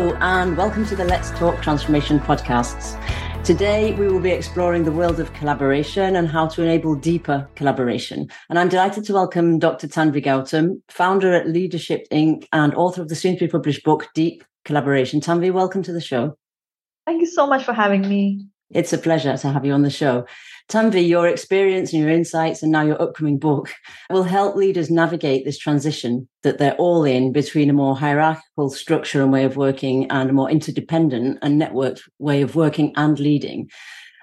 Hello, and welcome to the Let's Talk Transformation podcasts. Today, we will be exploring the world of collaboration and how to enable deeper collaboration. And I'm delighted to welcome Dr. Tanvi Gautam, founder at Leadership Inc. and author of the soon to be published book, Deep Collaboration. Tanvi, welcome to the show. Thank you so much for having me. It's a pleasure to have you on the show. Tanvi, your experience and your insights and now your upcoming book will help leaders navigate this transition that they're all in between a more hierarchical structure and way of working and a more interdependent and networked way of working and leading.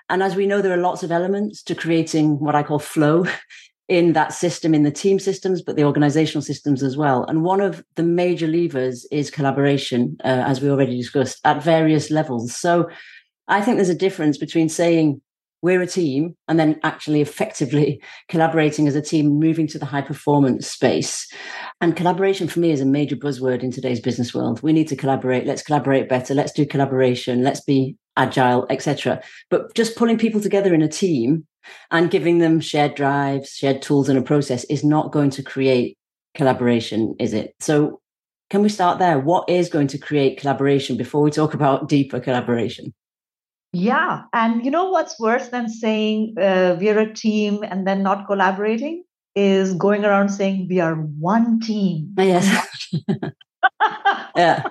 And as we know, there are lots of elements to creating what I call flow in that system, in the team systems, but the organizational systems as well. And one of the major levers is collaboration, uh, as we already discussed, at various levels. So I think there's a difference between saying we're a team and then actually effectively collaborating as a team moving to the high performance space. And collaboration for me is a major buzzword in today's business world. We need to collaborate. Let's collaborate better. Let's do collaboration. Let's be agile etc but just pulling people together in a team and giving them shared drives shared tools and a process is not going to create collaboration is it? So can we start there? What is going to create collaboration before we talk about deeper collaboration yeah. And you know what's worse than saying uh, we're a team and then not collaborating is going around saying we are one team. Oh, yes. yeah.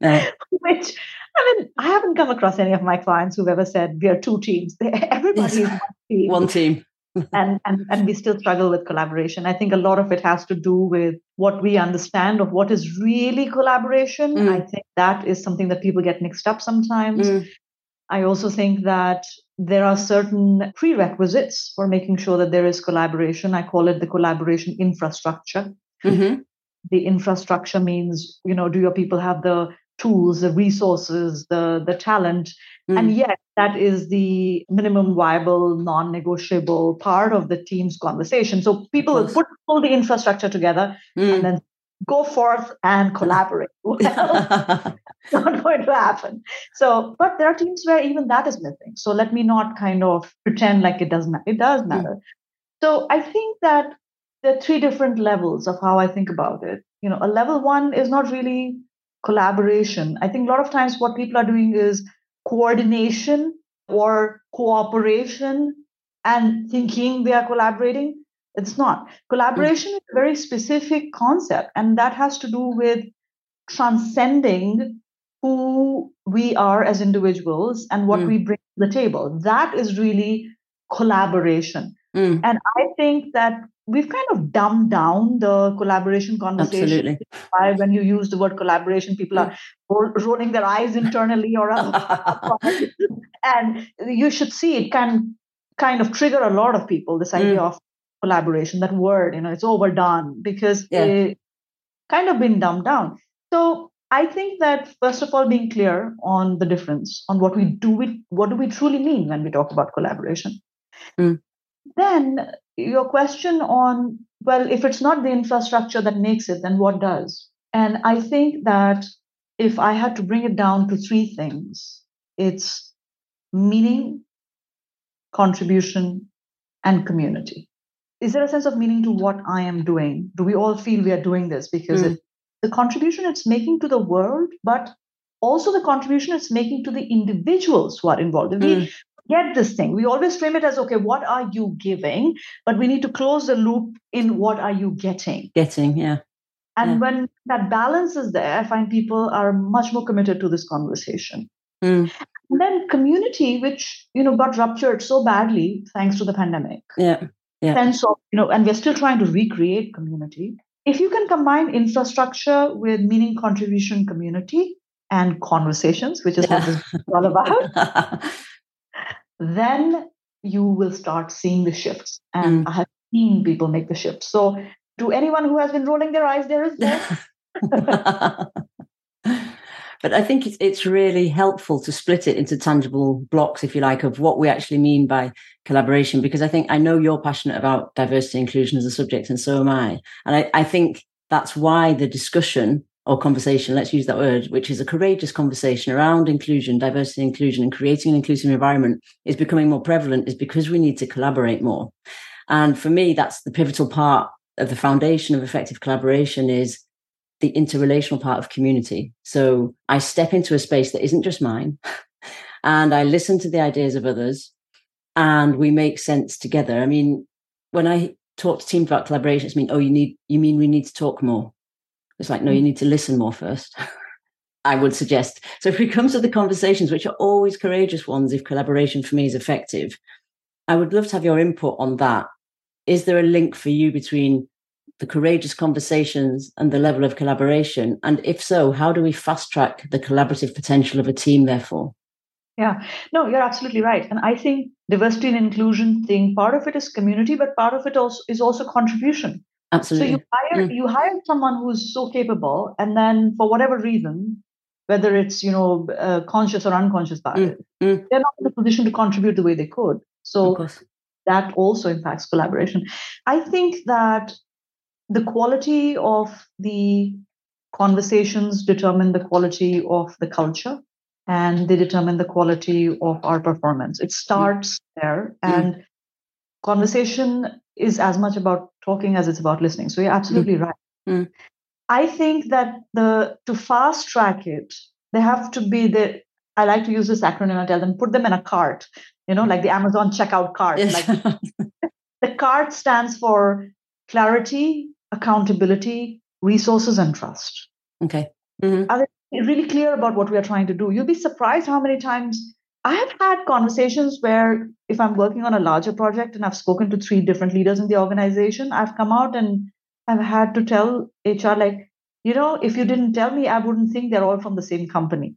yeah. Which, I mean, I haven't come across any of my clients who've ever said we are two teams. Everybody yes. is one team. One team. and, and and we still struggle with collaboration. I think a lot of it has to do with what we understand of what is really collaboration. Mm. I think that is something that people get mixed up sometimes. Mm. I also think that there are certain prerequisites for making sure that there is collaboration. I call it the collaboration infrastructure. Mm-hmm. The infrastructure means, you know, do your people have the tools, the resources, the the talent, mm. and yet that is the minimum viable, non-negotiable part of the team's conversation. So people put all the infrastructure together mm. and then go forth and collaborate. Well, not going to happen. So, but there are teams where even that is missing. So let me not kind of pretend like it doesn't matter. It does hmm. matter. Mm. So I think that there are three different levels of how I think about it. You know, a level one is not really collaboration. I think a lot of times what people are doing is coordination or cooperation and thinking they are collaborating it's not. Collaboration mm. is a very specific concept, and that has to do with transcending who we are as individuals and what mm. we bring to the table. That is really collaboration. Mm. And I think that we've kind of dumbed down the collaboration conversation. Absolutely. Why, when you use the word collaboration, people are mm. rolling their eyes internally or and you should see it can kind of trigger a lot of people this idea mm. of collaboration that word you know it's overdone because yeah. it kind of been dumbed down so i think that first of all being clear on the difference on what we do we what do we truly mean when we talk about collaboration mm. then your question on well if it's not the infrastructure that makes it then what does and i think that if i had to bring it down to three things it's meaning contribution and community is there a sense of meaning to what I am doing? Do we all feel we are doing this because mm. it, the contribution it's making to the world, but also the contribution it's making to the individuals who are involved? Mm. We get this thing. We always frame it as okay, what are you giving? But we need to close the loop in what are you getting? Getting, yeah. And yeah. when that balance is there, I find people are much more committed to this conversation. Mm. And then community, which you know got ruptured so badly thanks to the pandemic. Yeah yeah. sense of, you know, and we're still trying to recreate community. If you can combine infrastructure with meaning contribution community and conversations, which is what this is all about, then you will start seeing the shifts. And mm. I have seen people make the shift. So to anyone who has been rolling their eyes, there is there. But I think it's, it's really helpful to split it into tangible blocks, if you like, of what we actually mean by collaboration. Because I think I know you're passionate about diversity inclusion as a subject, and so am I. And I, I think that's why the discussion or conversation, let's use that word, which is a courageous conversation around inclusion, diversity inclusion, and creating an inclusive environment is becoming more prevalent, is because we need to collaborate more. And for me, that's the pivotal part of the foundation of effective collaboration is the interrelational part of community. So I step into a space that isn't just mine and I listen to the ideas of others and we make sense together. I mean, when I talk to teams about collaboration, it's mean, oh, you need, you mean we need to talk more? It's like, no, you mm. need to listen more first. I would suggest. So if it comes to the conversations, which are always courageous ones, if collaboration for me is effective, I would love to have your input on that. Is there a link for you between the courageous conversations and the level of collaboration? And if so, how do we fast track the collaborative potential of a team, therefore? Yeah, no, you're absolutely right. And I think diversity and inclusion thing, part of it is community, but part of it also is also contribution. Absolutely. So you hire mm. you hire someone who's so capable, and then for whatever reason, whether it's you know uh, conscious or unconscious bias, mm. Mm. they're not in a position to contribute the way they could. So that also impacts collaboration. I think that the quality of the conversations determine the quality of the culture and they determine the quality of our performance. It starts mm. there, mm. and conversation is as much about talking as it's about listening. So you're absolutely mm. right. Mm. I think that the to fast track it, they have to be the. I like to use this acronym. I tell them put them in a cart. You know, like the Amazon checkout cart. Yes. Like the cart stands for clarity, accountability, resources, and trust. Okay. Mm-hmm. Are they really clear about what we are trying to do? You'll be surprised how many times I have had conversations where if I'm working on a larger project and I've spoken to three different leaders in the organization, I've come out and I've had to tell HR, like, you know, if you didn't tell me, I wouldn't think they're all from the same company.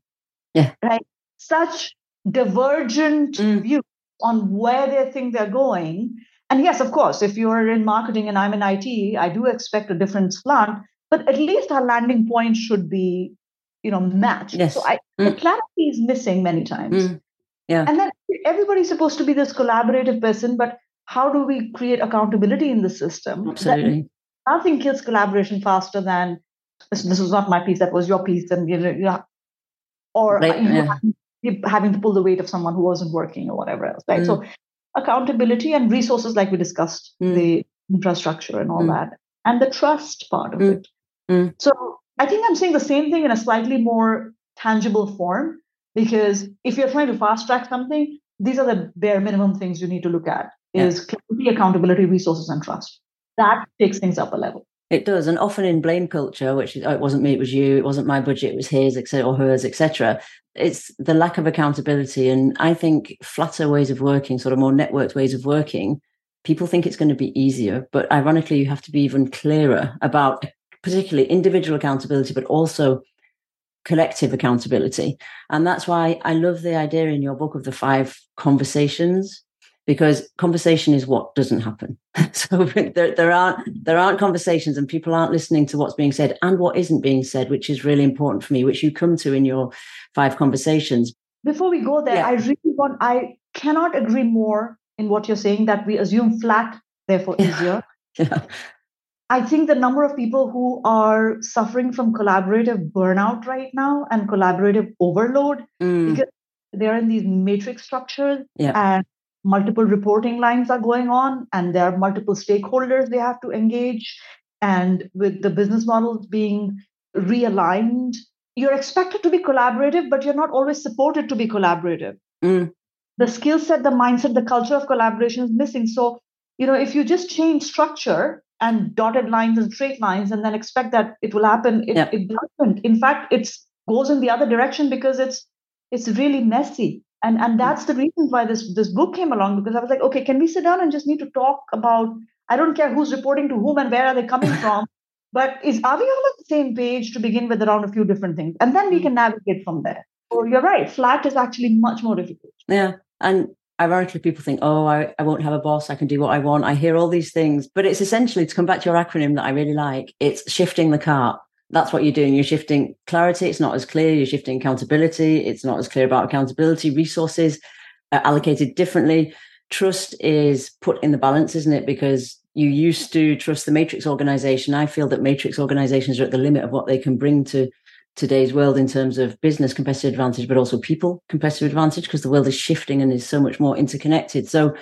Yeah. Right. Such divergent mm. views on where they think they're going. And yes, of course, if you're in marketing and I'm in IT, I do expect a different slant, but at least our landing point should be, you know, matched. Yes. So I, mm. the clarity is missing many times. Mm. Yeah. And then everybody's supposed to be this collaborative person, but how do we create accountability in the system? Absolutely. That nothing kills collaboration faster than this, this was not my piece, that was your piece, and you know, you know or right. you know, yeah. having, having, to pull the weight of someone who wasn't working or whatever else, right? Mm. So accountability and resources, like we discussed, mm. the infrastructure and all mm. that, and the trust part of mm. it. Mm. So I think I'm saying the same thing in a slightly more tangible form because if you're trying to fast track something, these are the bare minimum things you need to look at is yeah. clarity, accountability, resources, and trust. That takes things up a level. It does, and often in blame culture, which is oh, it wasn't me, it was you, it wasn't my budget, it was his, etc., or hers, etc. It's the lack of accountability, and I think flatter ways of working, sort of more networked ways of working, people think it's going to be easier, but ironically, you have to be even clearer about particularly individual accountability, but also collective accountability. And that's why I love the idea in your book of the five conversations, because conversation is what doesn't happen. so there, there aren't there aren't conversations and people aren't listening to what's being said and what isn't being said, which is really important for me, which you come to in your five conversations. Before we go there, yeah. I really want I cannot agree more in what you're saying that we assume flat, therefore easier. yeah. I think the number of people who are suffering from collaborative burnout right now and collaborative overload mm. because they're in these matrix structures yeah. and multiple reporting lines are going on and there are multiple stakeholders they have to engage. And with the business models being realigned you're expected to be collaborative but you're not always supported to be collaborative. Mm. the skill set the mindset the culture of collaboration is missing. So you know if you just change structure and dotted lines and straight lines and then expect that it will happen it, yeah. it doesn't. In fact it goes in the other direction because it's it's really messy and and that's the reason why this this book came along because i was like okay can we sit down and just need to talk about i don't care who's reporting to whom and where are they coming from but is are we all on the same page to begin with around a few different things? And then we hmm. can navigate from there. So you're right flat is actually much more difficult. Yeah and ironically people think oh I, I won't have a boss i can do what i want i hear all these things but it's essentially to come back to your acronym that i really like it's shifting the cart that's what you're doing you're shifting clarity. It's not as clear. You're shifting accountability. It's not as clear about accountability. Resources are allocated differently. Trust is put in the balance isn't it? Because you used to trust the matrix organization. I feel that matrix organizations are at the limit of what they can bring to today's world in terms of business competitive advantage, but also people competitive advantage because the world is shifting and is so much more interconnected. So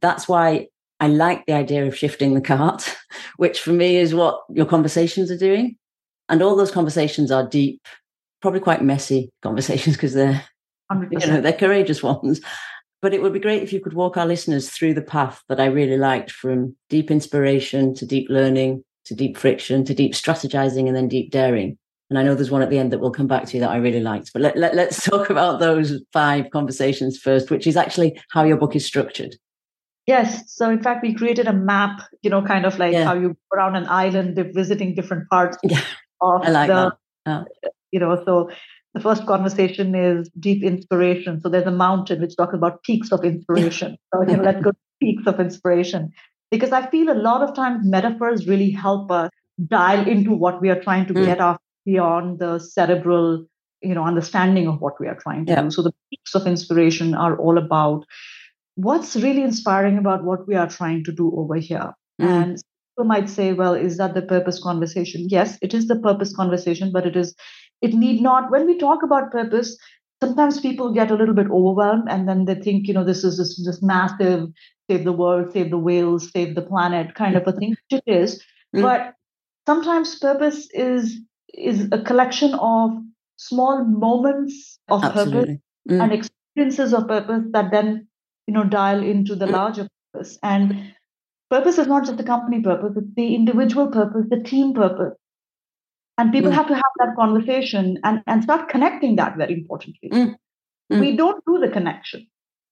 that's why I like the idea of shifting the cart, which for me is what your conversations are doing. And all those conversations are deep, probably quite messy conversations because they're, 100%. you know, they're courageous ones. But it would be great if you could walk our listeners through the path that I really liked from deep inspiration to deep learning to deep friction to deep strategizing and then deep daring. And I know there's one at the end that we'll come back to that I really liked. But let, let, let's talk about those five conversations first, which is actually how your book is structured. Yes. So in fact, we created a map, you know, kind of like yeah. how you go around an island visiting different parts yeah. Of I like the, that. you know, so the first conversation is deep inspiration. So there's a mountain which talks about peaks of inspiration. so you know, let's go peaks of inspiration. Because I feel a lot of times metaphors really help us dial into what we are trying to mm. get off beyond the cerebral, you know, understanding of what we are trying to yeah. do. So the peaks of inspiration are all about what's really inspiring about what we are trying to do over here. Mm. And people might say, well, is that the purpose conversation? Yes, it is the purpose conversation, but it is, it need not, when we talk about purpose, sometimes people get a little bit overwhelmed and then they think, you know, this is this, this massive save the world, save the whales, save the planet kind of a thing, which it is. Mm. But sometimes purpose is is a collection of small moments of Absolutely. purpose mm. and experiences of purpose that then you know dial into the mm. larger purpose and purpose is not just the company purpose it's the individual purpose the team purpose and people mm. have to have that conversation and, and start connecting that very importantly mm. Mm. we don't do the connection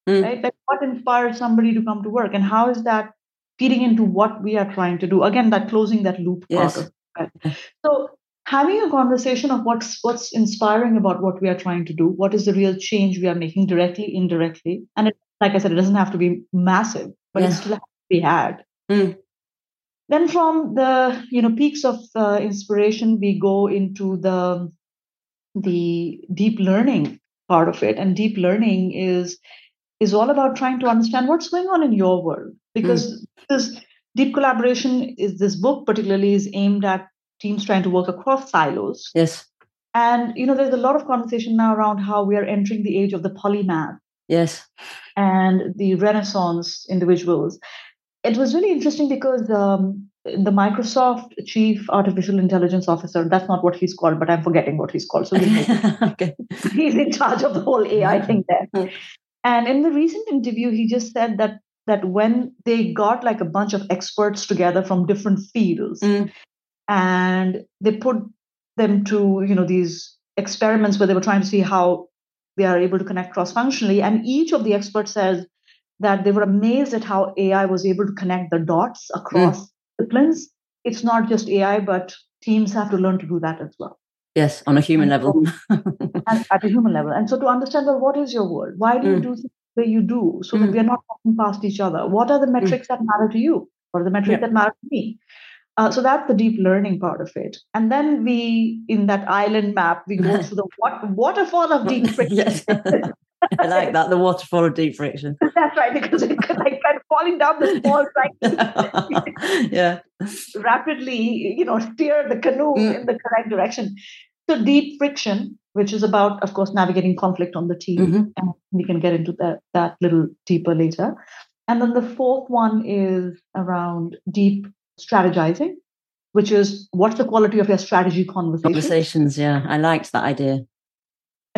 mm. right like what inspires somebody to come to work and how is that feeding into what we are trying to do again that closing that loop yes. part of, right? so having a conversation of what's what's inspiring about what we are trying to do what is the real change we are making directly indirectly and it, like i said it doesn't have to be massive but yeah. it still has to be had mm. then from the you know peaks of uh, inspiration we go into the the deep learning part of it and deep learning is is all about trying to understand what's going on in your world because mm. this deep collaboration is this book particularly is aimed at teams trying to work across silos yes and you know there's a lot of conversation now around how we are entering the age of the polymath Yes. And the Renaissance individuals. It was really interesting because um, the Microsoft Chief Artificial Intelligence Officer, that's not what he's called, but I'm forgetting what he's called. So okay. he's in charge of the whole AI thing there. Hmm. And in the recent interview, he just said that that when they got like a bunch of experts together from different fields mm. and they put them to you know these experiments where they were trying to see how they are able to connect cross functionally. And each of the experts says that they were amazed at how AI was able to connect the dots across mm. disciplines. It's not just AI, but teams have to learn to do that as well. Yes, on a human and level. at a human level. And so to understand, well, what is your world? Why do mm. you do things the way you do so mm. that we are not talking past each other? What are the metrics that matter to you? What are the metrics yeah. that matter to me? Uh, so that's the deep learning part of it. And then we, in that island map, we go through the what, waterfall of deep friction. yes. I like that, the waterfall of deep friction. That's right, because it's like kind of falling down the small right. yeah. Rapidly, you know, steer the canoe mm. in the correct direction. So deep friction, which is about, of course, navigating conflict on the team. Mm-hmm. And we can get into that, that little deeper later. And then the fourth one is around deep strategizing, which is what's the quality of your strategy conversation? Conversations, yeah. I liked that idea.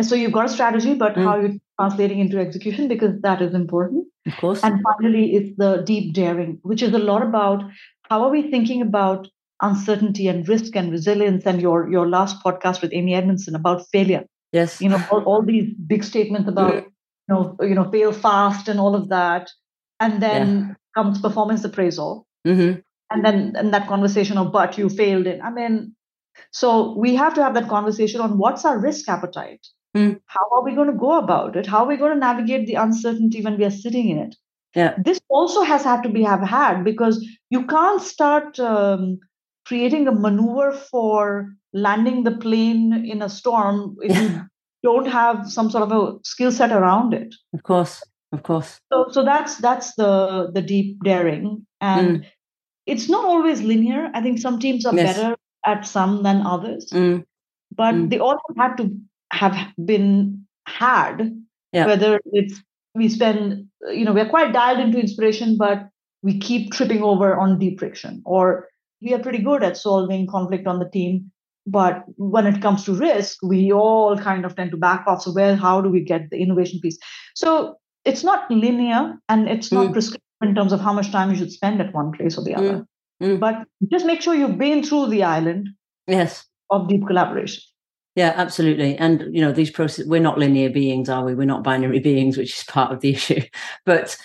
And so you've got a strategy, but mm. how you're translating into execution, because that is important. Of course. And finally, it's the deep daring, which is a lot about how are we thinking about uncertainty and risk and resilience and your your last podcast with Amy Edmondson about failure. Yes. You know, all, all these big statements about you know, you know, fail fast and all of that. And then yeah. comes performance appraisal. Mm-hmm and then and that conversation of but you failed in i mean so we have to have that conversation on what's our risk appetite mm. how are we going to go about it how are we going to navigate the uncertainty when we are sitting in it yeah this also has had to be have had because you can't start um, creating a maneuver for landing the plane in a storm if yeah. you don't have some sort of a skill set around it of course of course so so that's that's the the deep daring and mm it's not always linear. I think some teams are yes. better at some than others, mm. but mm. they all had to have been had. Yeah. Whether it's we spend, you know, we're quite dialed into inspiration, but we keep tripping over on deep friction, or we are pretty good at solving conflict on the team, but when it comes to risk we all kind of tend to back off so where how do we get the innovation piece so it's not linear and it's not mm. prescriptive in terms of how much time you should spend at one place or the other mm. Mm. but just make sure you've been through the island yes of deep collaboration yeah absolutely and you know these process we're not linear beings are we we're not binary beings which is part of the issue but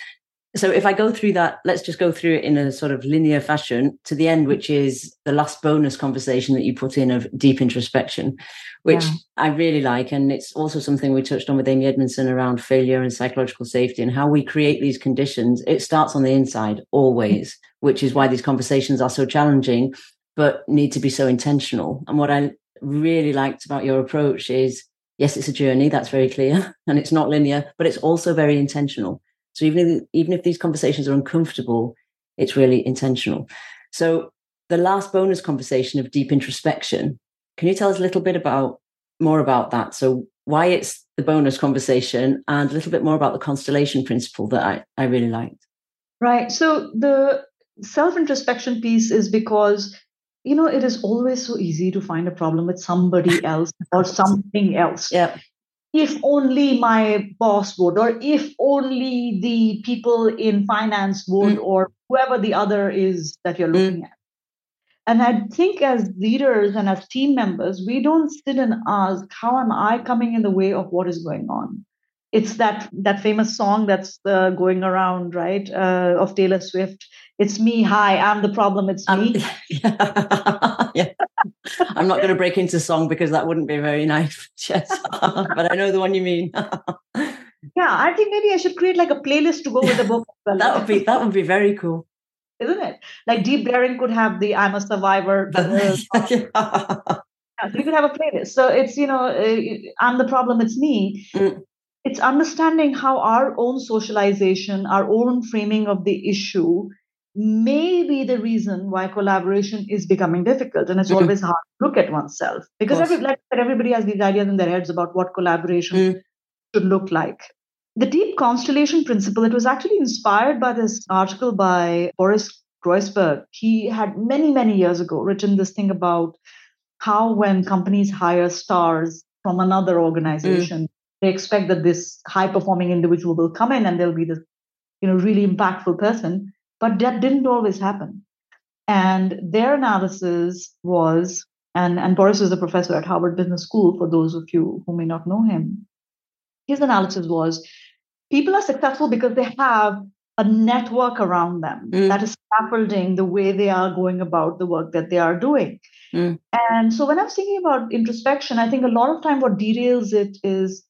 so if I go through that, let's just go through it in a sort of linear fashion to the end, which is the last bonus conversation that you put in of deep introspection, which yeah. I really like. And it's also something we touched on with Amy Edmondson around failure and psychological safety and how we create these conditions. It starts on the inside always, which is why these conversations are so challenging, but need to be so intentional. And what I really liked about your approach is yes, it's a journey, that's very clear, and it's not linear, but it's also very intentional so even if, even if these conversations are uncomfortable, it's really intentional. So the last bonus conversation of deep introspection, can you tell us a little bit about more about that? So why it's the bonus conversation and a little bit more about the constellation principle that I, I really liked. Right. So the self introspection piece is because you know it is always so easy to find a problem with somebody else or something else yeah if only my boss would, or if only the people in finance would, mm. or whoever the other is that you're looking mm. at. And I think as leaders and as team members, we don't sit and ask, how am I coming in the way of what is going on? It's that that famous song that's uh, going around, right, uh, of Taylor Swift. It's me. Hi, I'm the problem. It's me. Um, yeah. yeah. I'm not going to break into song because that wouldn't be very nice, Jess. but I know the one you mean. yeah, I think maybe I should create like a playlist to go with the book. Well. that would be that would be very cool, isn't it? Like Deep Daring could have the "I'm a Survivor." yeah. yeah, you could have a playlist. So it's you know, uh, I'm the problem. It's me. Mm. It's understanding how our own socialization, our own framing of the issue may be the reason why collaboration is becoming difficult and it's mm-hmm. always hard to look at oneself because every, like everybody has these ideas in their heads about what collaboration mm. should look like the deep constellation principle it was actually inspired by this article by boris groysberg he had many many years ago written this thing about how when companies hire stars from another organization mm. they expect that this high performing individual will come in and they'll be the you know really impactful person but that didn't always happen. And their analysis was, and, and Boris is a professor at Harvard Business School, for those of you who may not know him. His analysis was people are successful because they have a network around them mm. that is scaffolding the way they are going about the work that they are doing. Mm. And so when I'm thinking about introspection, I think a lot of time what derails it is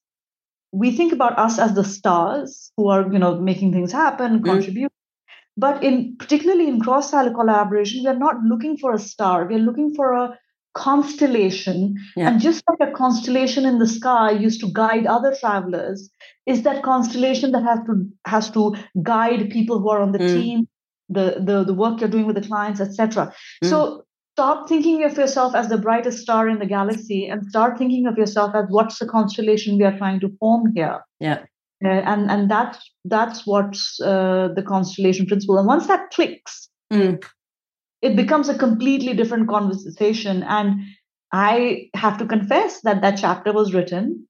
we think about us as the stars who are, you know, making things happen, mm. contribute, but in particularly in cross-silo collaboration, we are not looking for a star. We are looking for a constellation. Yeah. And just like a constellation in the sky used to guide other travelers, is that constellation that has to has to guide people who are on the mm. team, the, the the work you're doing with the clients, etc. Mm. So stop thinking of yourself as the brightest star in the galaxy and start thinking of yourself as what's the constellation we are trying to form here. Yeah. Uh, and and that's that's what's uh, the constellation principle. And once that clicks, mm. it becomes a completely different conversation. And I have to confess that that chapter was written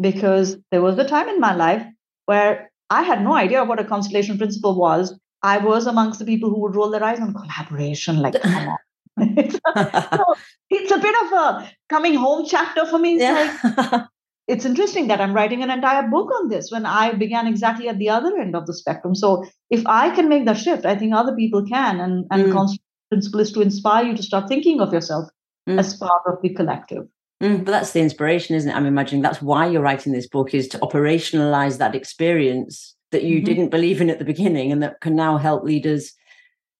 because there was a time in my life where I had no idea what a constellation principle was. I was amongst the people who would roll their eyes on collaboration, like, come on. it's, a, so it's a bit of a coming home chapter for me. It's yeah. like, it's interesting that I'm writing an entire book on this when I began exactly at the other end of the spectrum. So if I can make that shift, I think other people can. And and mm. principle is to inspire you to start thinking of yourself mm. as part of the collective. Mm, but that's the inspiration, isn't it? I'm imagining that's why you're writing this book is to operationalize that experience that you mm-hmm. didn't believe in at the beginning and that can now help leaders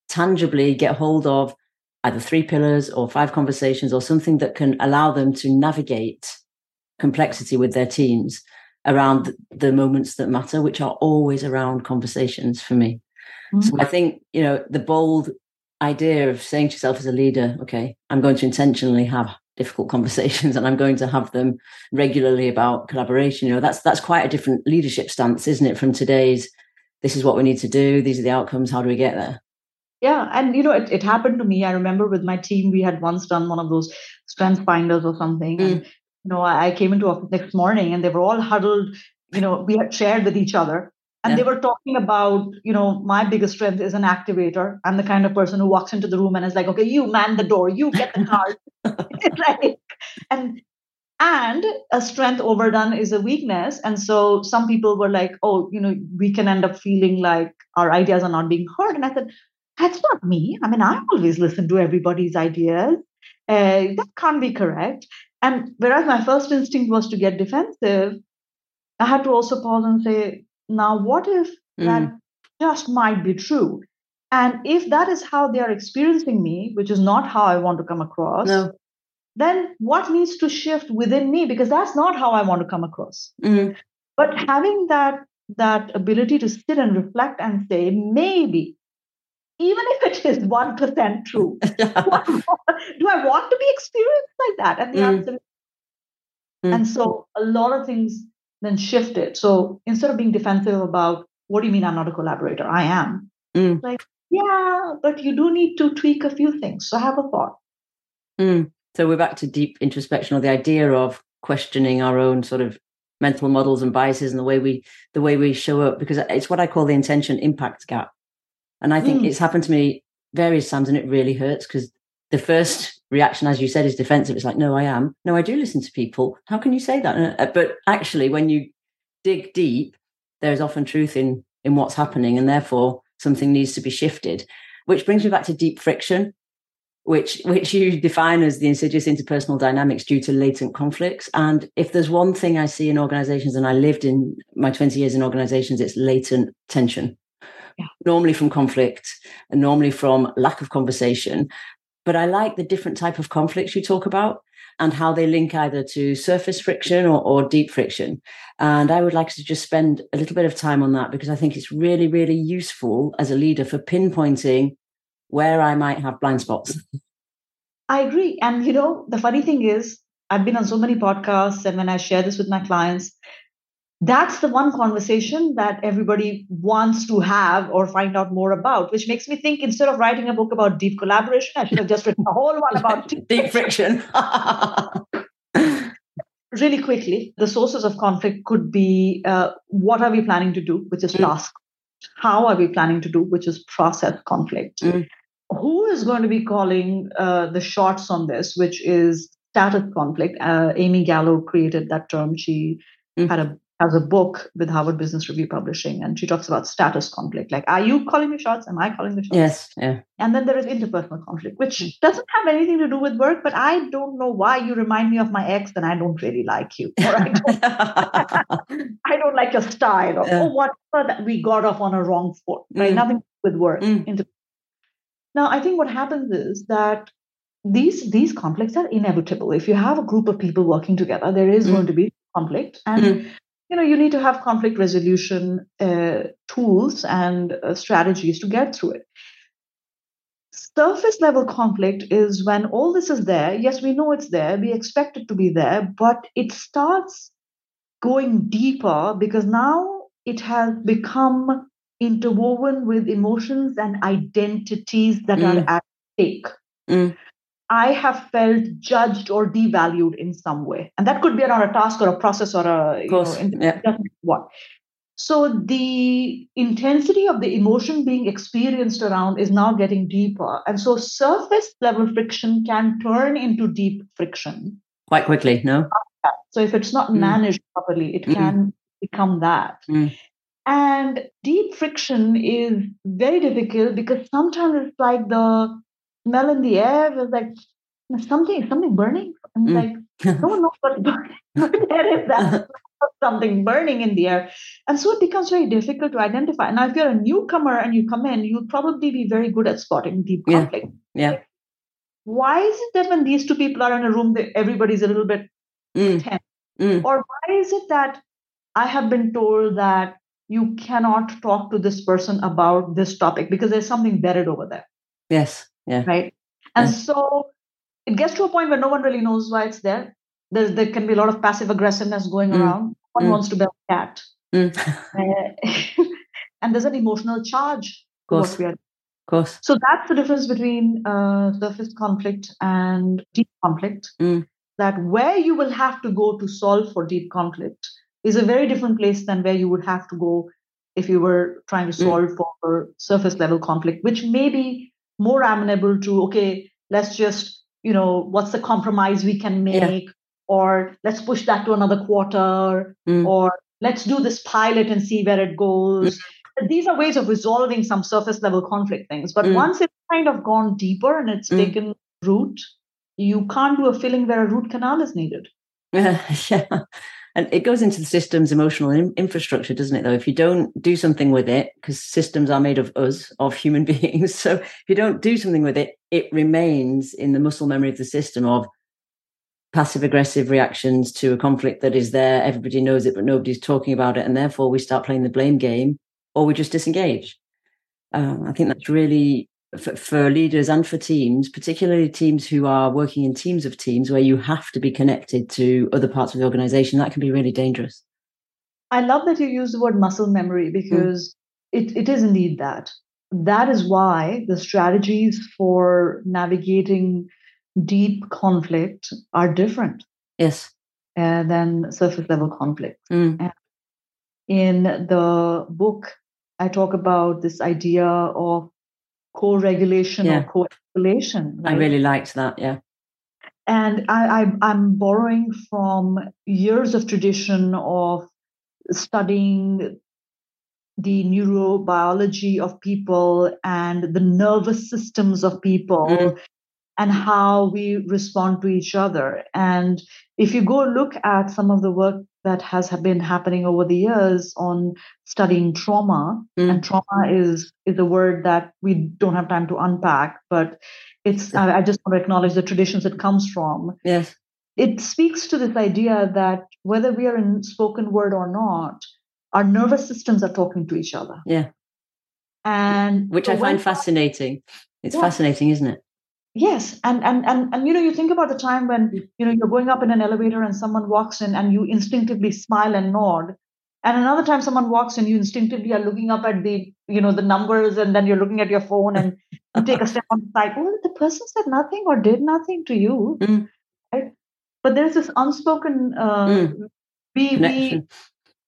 tangibly get hold of either three pillars or five conversations or something that can allow them to navigate complexity with their teams around the moments that matter, which are always around conversations for me. Mm-hmm. So I think, you know, the bold idea of saying to yourself as a leader, okay, I'm going to intentionally have difficult conversations and I'm going to have them regularly about collaboration. You know, that's that's quite a different leadership stance, isn't it, from today's this is what we need to do, these are the outcomes, how do we get there? Yeah. And, you know, it, it happened to me. I remember with my team, we had once done one of those strength finders or something. Mm. And, you know, I came into office next morning and they were all huddled, you know, we had shared with each other. And yeah. they were talking about, you know, my biggest strength is an activator. I'm the kind of person who walks into the room and is like, okay, you man the door, you get the card. like, and and a strength overdone is a weakness and so some people were like oh you know we can end up feeling like our ideas are not being heard and i said that's not me i mean i always listen to everybody's ideas uh, that can't be correct and whereas my first instinct was to get defensive i had to also pause and say now what if mm. that just might be true and if that is how they are experiencing me which is not how i want to come across no then what needs to shift within me because that's not how i want to come across mm-hmm. but having that that ability to sit and reflect and say maybe even if it is 1% true do i want to be experienced like that and the mm-hmm. answer is mm-hmm. and so a lot of things then shifted so instead of being defensive about what do you mean i'm not a collaborator i am mm. like yeah but you do need to tweak a few things so have a thought mm. So we're back to deep introspection or the idea of questioning our own sort of mental models and biases and the way we the way we show up because it's what I call the intention impact gap. And I think mm. it's happened to me various times and it really hurts because the first reaction, as you said, is defensive. It's like, no, I am. No, I do listen to people. How can you say that? Uh, but actually, when you dig deep, there is often truth in in what's happening, and therefore something needs to be shifted. Which brings me back to deep friction which which you define as the insidious interpersonal dynamics due to latent conflicts. And if there's one thing I see in organizations, and I lived in my 20 years in organizations, it's latent tension. Yeah. Normally from conflict and normally from lack of conversation. But I like the different type of conflicts you talk about and how they link either to surface friction or, or deep friction. And I would like to just spend a little bit of time on that because I think it's really, really useful as a leader for pinpointing where I might have blind spots. I agree. And, you know, the funny thing is, I've been on so many podcasts, and when I share this with my clients, that's the one conversation that everybody wants to have or find out more about, which makes me think instead of writing a book about deep collaboration, I should have just written a whole one about deep friction. really quickly, the sources of conflict could be uh, what are we planning to do, which is mm. task. How are we planning to do, which is process conflict. Mm who is going to be calling uh, the shots on this, which is status conflict? Uh, Amy Gallo created that term. She mm. had a has a book with Harvard Business Review Publishing, and she talks about status conflict. Like, are you calling the shots? Am I calling the shots? Yes. Yeah. And then there is interpersonal conflict, which doesn't have anything to do with work, but I don't know why you remind me of my ex, and I don't really like you. Or I don't, I don't like your style, or, yeah. that we got off on a wrong foot. Right? Mm. Nothing with work. Mm. Now, I think what happens is that these these conflicts are inevitable. If you have a group of people working together, there is mm. going to be conflict, and mm. You know you need to have conflict resolution uh, tools and uh, strategies to get through it. Surface level conflict is when all this is there. Yes, we know it's there. We expect it to be there, but it starts going deeper because now it has become interwoven with emotions and identities that mm. are at stake. Mm. I have felt judged or devalued in some way. And that could be around a task or a process or a, you know, yeah. what. So the intensity of the emotion being experienced around is now getting deeper. And so surface level friction can turn into deep friction. Quite quickly, no? So if it's not mm. managed properly, it mm. can become that. Mm. And deep friction is very difficult because sometimes it's like the smell in the air is like something something burning. And mm. like no one knows what's burning. there is that something burning in the air. And so it becomes very difficult to identify. Now, if you're a newcomer and you come in, you'll probably be very good at spotting deep conflict. Yeah. yeah. Why is it that when these two people are in a room, that everybody's a little bit mm. tense? Mm. Or why is it that I have been told that you cannot talk to this person about this topic because there's something buried over there. Yes. Yeah. Right. And yeah. so it gets to a point where no one really knows why it's there. There's, there can be a lot of passive aggressiveness going mm. around. One mm. wants to be a cat. Mm. Uh, and there's an emotional charge. Of course. course. So that's the difference between uh, surface conflict and deep conflict. Mm. That where you will have to go to solve for deep conflict is a very different place than where you would have to go if you were trying to mm. solve mm. for surface level conflict, which may be more amenable to, okay, let's just, you know, what's the compromise we can make? Yeah. Or let's push that to another quarter, mm. or let's do this pilot and see where it goes. Mm. These are ways of resolving some surface level conflict things. But mm. once it's kind of gone deeper and it's mm. taken root, you can't do a filling where a root canal is needed. yeah. And it goes into the system's emotional in- infrastructure, doesn't it, though? If you don't do something with it, because systems are made of us, of human beings. So if you don't do something with it, it remains in the muscle memory of the system of passive aggressive reactions to a conflict that is there. Everybody knows it, but nobody's talking about it. And therefore, we start playing the blame game or we just disengage. Um, I think that's really for, for, leaders and for teams, particularly teams who are working in teams of teams where you have to be connected to other parts of the organization, that can be really dangerous. I love that you use the word muscle memory mm. because mm. it, it is indeed that. That is why the strategies for navigating deep conflict are different. Yes. Uh, than surface level conflict. Mm. in the book, I talk about this idea of co-regulation yeah. or co-escalation. Right? I really liked that. Yeah. And I, I, I'm borrowing from years of tradition of studying the neurobiology of people and the nervous systems of people mm. And how we respond to each other. And if you go look at some of the work that has been happening over the years on studying trauma mm. and trauma is is a word that we don't have time to unpack but it's I, I just want to acknowledge the traditions it comes from. Yes. It speaks to this idea that whether we are in spoken word or not our nervous systems are talking to each other. Yeah. And which so i find fascinating. It's yeah. fascinating isn't it Yes, and and and and you know, you think about the time when you know you're going up in an elevator and someone walks in and you instinctively smile and nod, and another time someone walks in, you instinctively are looking up at the you know the numbers, and then you're looking at your phone and you take a step on the side. Oh, the person said nothing or did nothing to you, mm. right? But there's this unspoken uh, mm. we we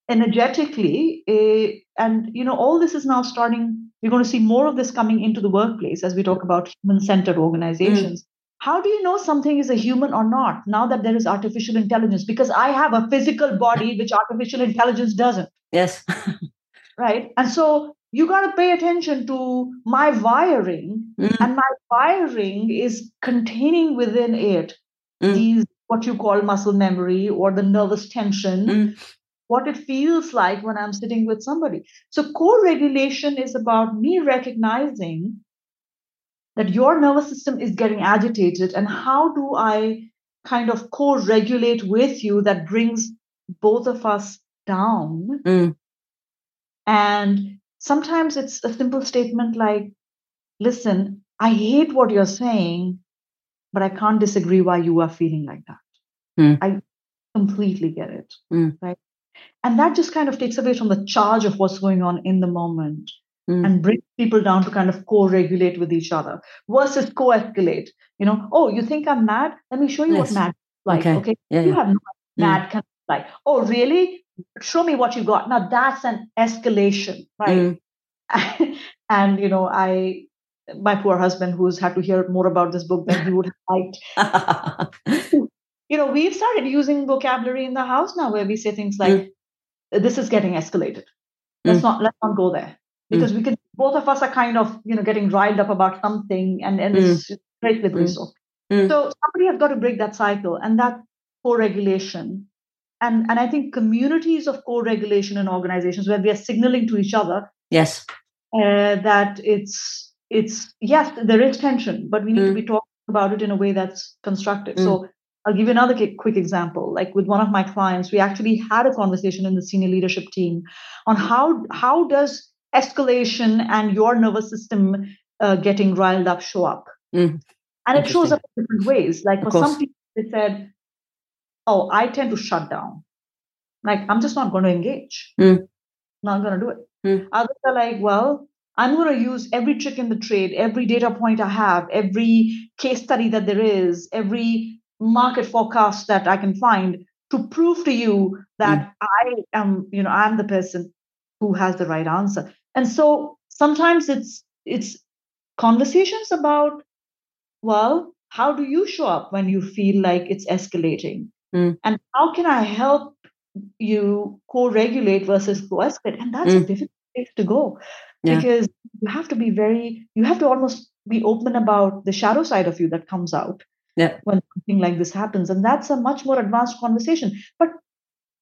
energetically, uh, and you know all this is now starting we're going to see more of this coming into the workplace as we talk about human centered organizations. Mm. How do you know something is a human or not now that there is artificial intelligence? Because I have a physical body which artificial intelligence doesn't. Yes. right. And so you got to pay attention to my wiring, mm. and my wiring is containing within it mm. these what you call muscle memory or the nervous tension mm what it feels like when I'm sitting with somebody. So, co regulation is about me recognizing that your nervous system is getting agitated, and how do I kind of co regulate with you that brings both of us down? Mm. And sometimes it's a simple statement like, listen, I hate what you're saying, but I can't disagree why you are feeling like that. Mm. I completely get it. Mm. Right. And that just kind of takes away from the charge of what's going on in the moment mm. and brings people down to kind of co regulate with each other versus co escalate. You know, oh, you think I'm mad? Let me show you yes. what mad like. Okay. okay? Yeah, you yeah. have no mad mm. like, oh, really? Show me what you got. Now that's an escalation, right? Mm. and, you know, I, my poor husband, who's had to hear more about this book than he would have liked, you know, we've started using vocabulary in the house now where we say things like, mm. "This is getting escalated. Let's mm. not let's not go there." Because mm. we can both of us are kind of you know getting riled up about something, and and it's mm. greatly mm. so. Mm. So somebody has got to break that cycle, and that co-regulation, and and I think communities of co-regulation and organizations where we are signaling to each other, yes, uh, that it's it's yes there is tension, but we need to be talking about it in a way that's constructive. So I'll give you another quick example. Like with one of my clients, we actually had a conversation in the senior leadership team on how how does escalation and your nervous system uh, getting riled up show up, mm. and it shows up in different ways. Like for some people, they said, "Oh, I tend to shut down. Like I'm just not going to engage. Mm. Not going to do it." Mm. Others are like, "Well, I'm going to use every trick in the trade, every data point I have, every case study that there is, every market forecast that I can find to prove to you that mm. I am, you know, I'm the person who has the right answer. And so sometimes it's it's conversations about, well, how do you show up when you feel like it's escalating? Mm. And how can I help you co-regulate versus co-escalate? And that's mm. a difficult place to go yeah. because you have to be very you have to almost be open about the shadow side of you that comes out yeah. when something like this happens and that's a much more advanced conversation but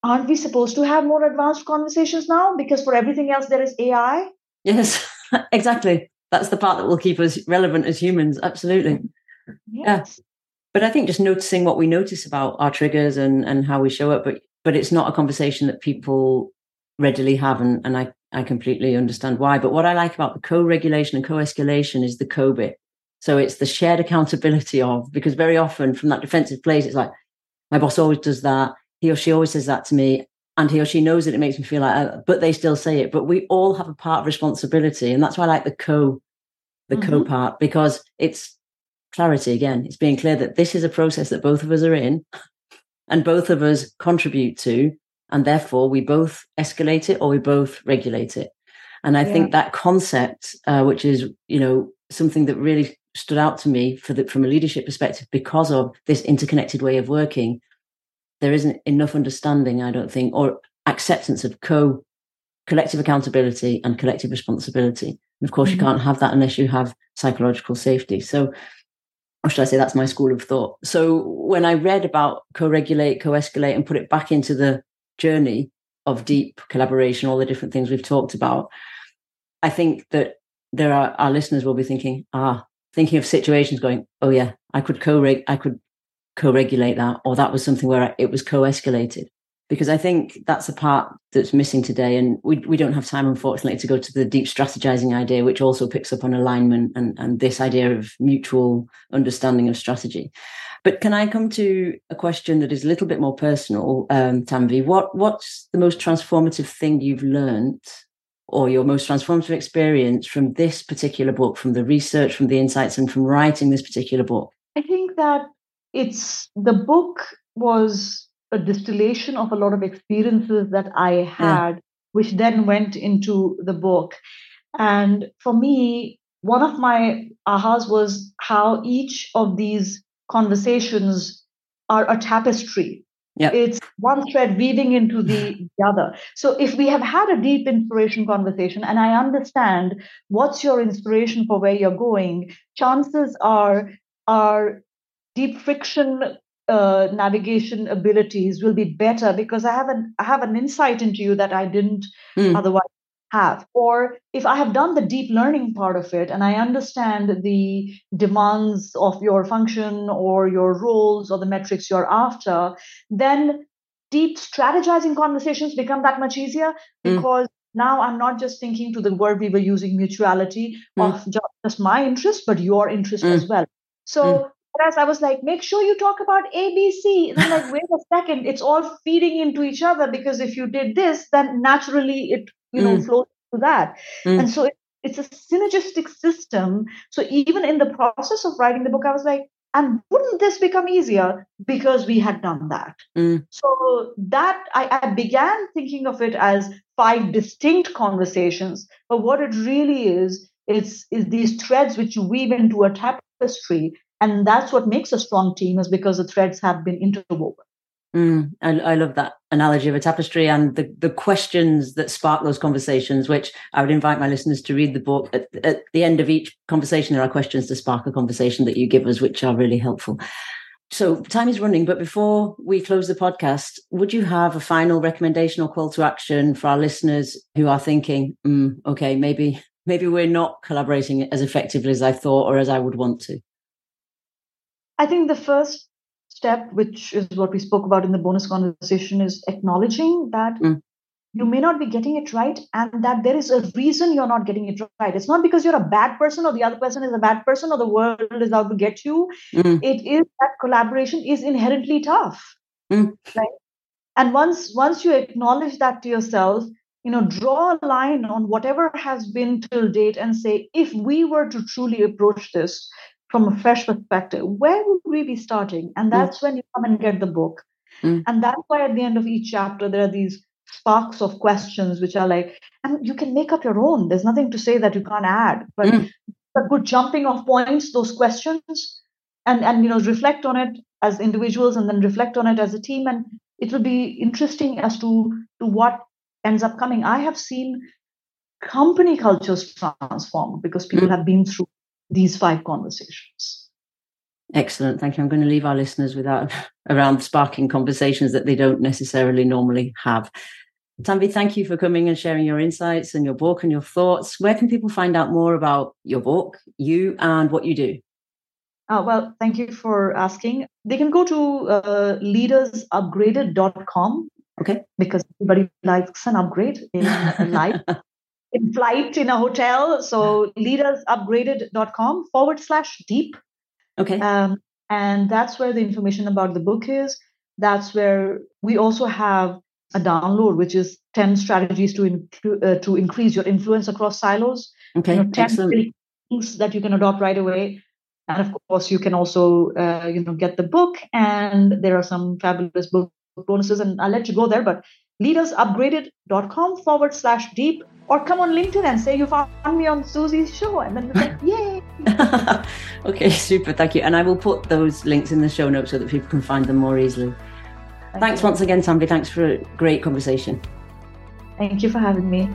aren't we supposed to have more advanced conversations now because for everything else there is ai yes exactly that's the part that will keep us relevant as humans absolutely yes. yeah but i think just noticing what we notice about our triggers and and how we show up but but it's not a conversation that people readily have and, and i I completely understand why. But what I like about the co-regulation and co-escalation is the co bit. So it's the shared accountability of, because very often from that defensive place, it's like, my boss always does that. He or she always says that to me. And he or she knows that it makes me feel like, uh, but they still say it. But we all have a part of responsibility. And that's why I like the co, the mm-hmm. co part, because it's clarity again. It's being clear that this is a process that both of us are in and both of us contribute to and therefore we both escalate it or we both regulate it and i yeah. think that concept uh, which is you know something that really stood out to me for the, from a leadership perspective because of this interconnected way of working there isn't enough understanding i don't think or acceptance of co collective accountability and collective responsibility and of course mm-hmm. you can't have that unless you have psychological safety so or should I say that's my school of thought. So when I read about co-regulate, co-escalate, and put it back into the journey of deep collaboration, all the different things we've talked about, I think that there are our listeners will be thinking, ah, thinking of situations going, oh yeah, I could co I could co-regulate that, or that was something where it was co-escalated. Because I think that's the part that's missing today. And we, we don't have time, unfortunately, to go to the deep strategizing idea, which also picks up on alignment and, and this idea of mutual understanding of strategy. But can I come to a question that is a little bit more personal, um, Tanvi? What what's the most transformative thing you've learned, or your most transformative experience from this particular book, from the research, from the insights, and from writing this particular book? I think that it's the book was a distillation of a lot of experiences that I had, yeah. which then went into the book. And for me, one of my ahas was how each of these conversations are a tapestry. Yep. It's one thread weaving into the, the other. So if we have had a deep inspiration conversation and I understand what's your inspiration for where you're going, chances are our deep friction uh, navigation abilities will be better because I have an I have an insight into you that I didn't mm. otherwise have. Or if I have done the deep learning part of it and I understand the demands of your function or your roles or the metrics you're after, then deep strategizing conversations become that much easier hmm. because mm. now I'm not just thinking to the word we were using mutuality mm. of just my interest, but your interest mm. as well. So hmm. whereas I was like, make sure you talk about ABC. And I'm like, wait a second, it's all feeding into each other because if you did this, then naturally it you know, mm. flows to that. Mm. And so it, it's a synergistic system. So even in the process of writing the book, I was like, and wouldn't this become easier because we had done that? Mm. So that I, I began thinking of it as five distinct conversations, but what it really is, is, is these threads which you weave into a tapestry. And that's what makes a strong team is because the threads have been interwoven. Mm, I, I, love that analogy of a tapestry and the, the questions that spark those conversations, which I would invite my listeners to read the book. At, at, the end of each conversation, there are questions to spark a conversation that you give us, which are really helpful. So time is running, but before we close the podcast, would you have a final recommendation or call to action for our listeners who are thinking, mm, okay, maybe maybe we're not collaborating as effectively as I thought or as I would want to? I think the first step, which is what we spoke about in the bonus conversation, is acknowledging that mm. you may not be getting it right and that there is a reason you're not getting it right. It's not because you're a bad person or the other person is a bad person or the world is out to get you. Mm. It is that collaboration is inherently tough. Mm. Right? And once once you acknowledge that to yourself, you know draw a line on whatever has been till date and say if we were to truly approach this from a fresh perspective where would we be starting and that's when you come and get the book mm. and that's why at the end of each chapter there are these sparks of questions which are like and you can make up your own there's nothing to say that you can't add but mm. a good jumping off points those questions and and you know reflect on it as individuals and then reflect on it as a team and it will be interesting as to to what ends up coming i have seen company cultures transform because people mm. have been through these five conversations excellent thank you i'm going to leave our listeners with that around sparking conversations that they don't necessarily normally have Tanvi, thank you for coming and sharing your insights and your book and your thoughts. Where can people find out more about your book, you, and what you do? Uh, well, thank you for asking. They can go to uh, leadersupgraded.com. Okay. Because everybody likes an upgrade in life, in flight, in a hotel. So leadersupgraded.com forward slash deep. Okay. Um, and that's where the information about the book is. That's where we also have a download, which is 10 strategies to, inclu- uh, to increase your influence across silos. Okay. You know, 10 Excellent. things that you can adopt right away and of course you can also uh, you know get the book and there are some fabulous book bonuses and i'll let you go there but leadersupgraded.com forward slash deep or come on linkedin and say you found me on susie's show and then like yay. Okay super thank you. And i will put those links in the show notes so that people can find them more easily. Thank thanks you. once again Tanvi. Thanks for a great conversation. Thank you for having me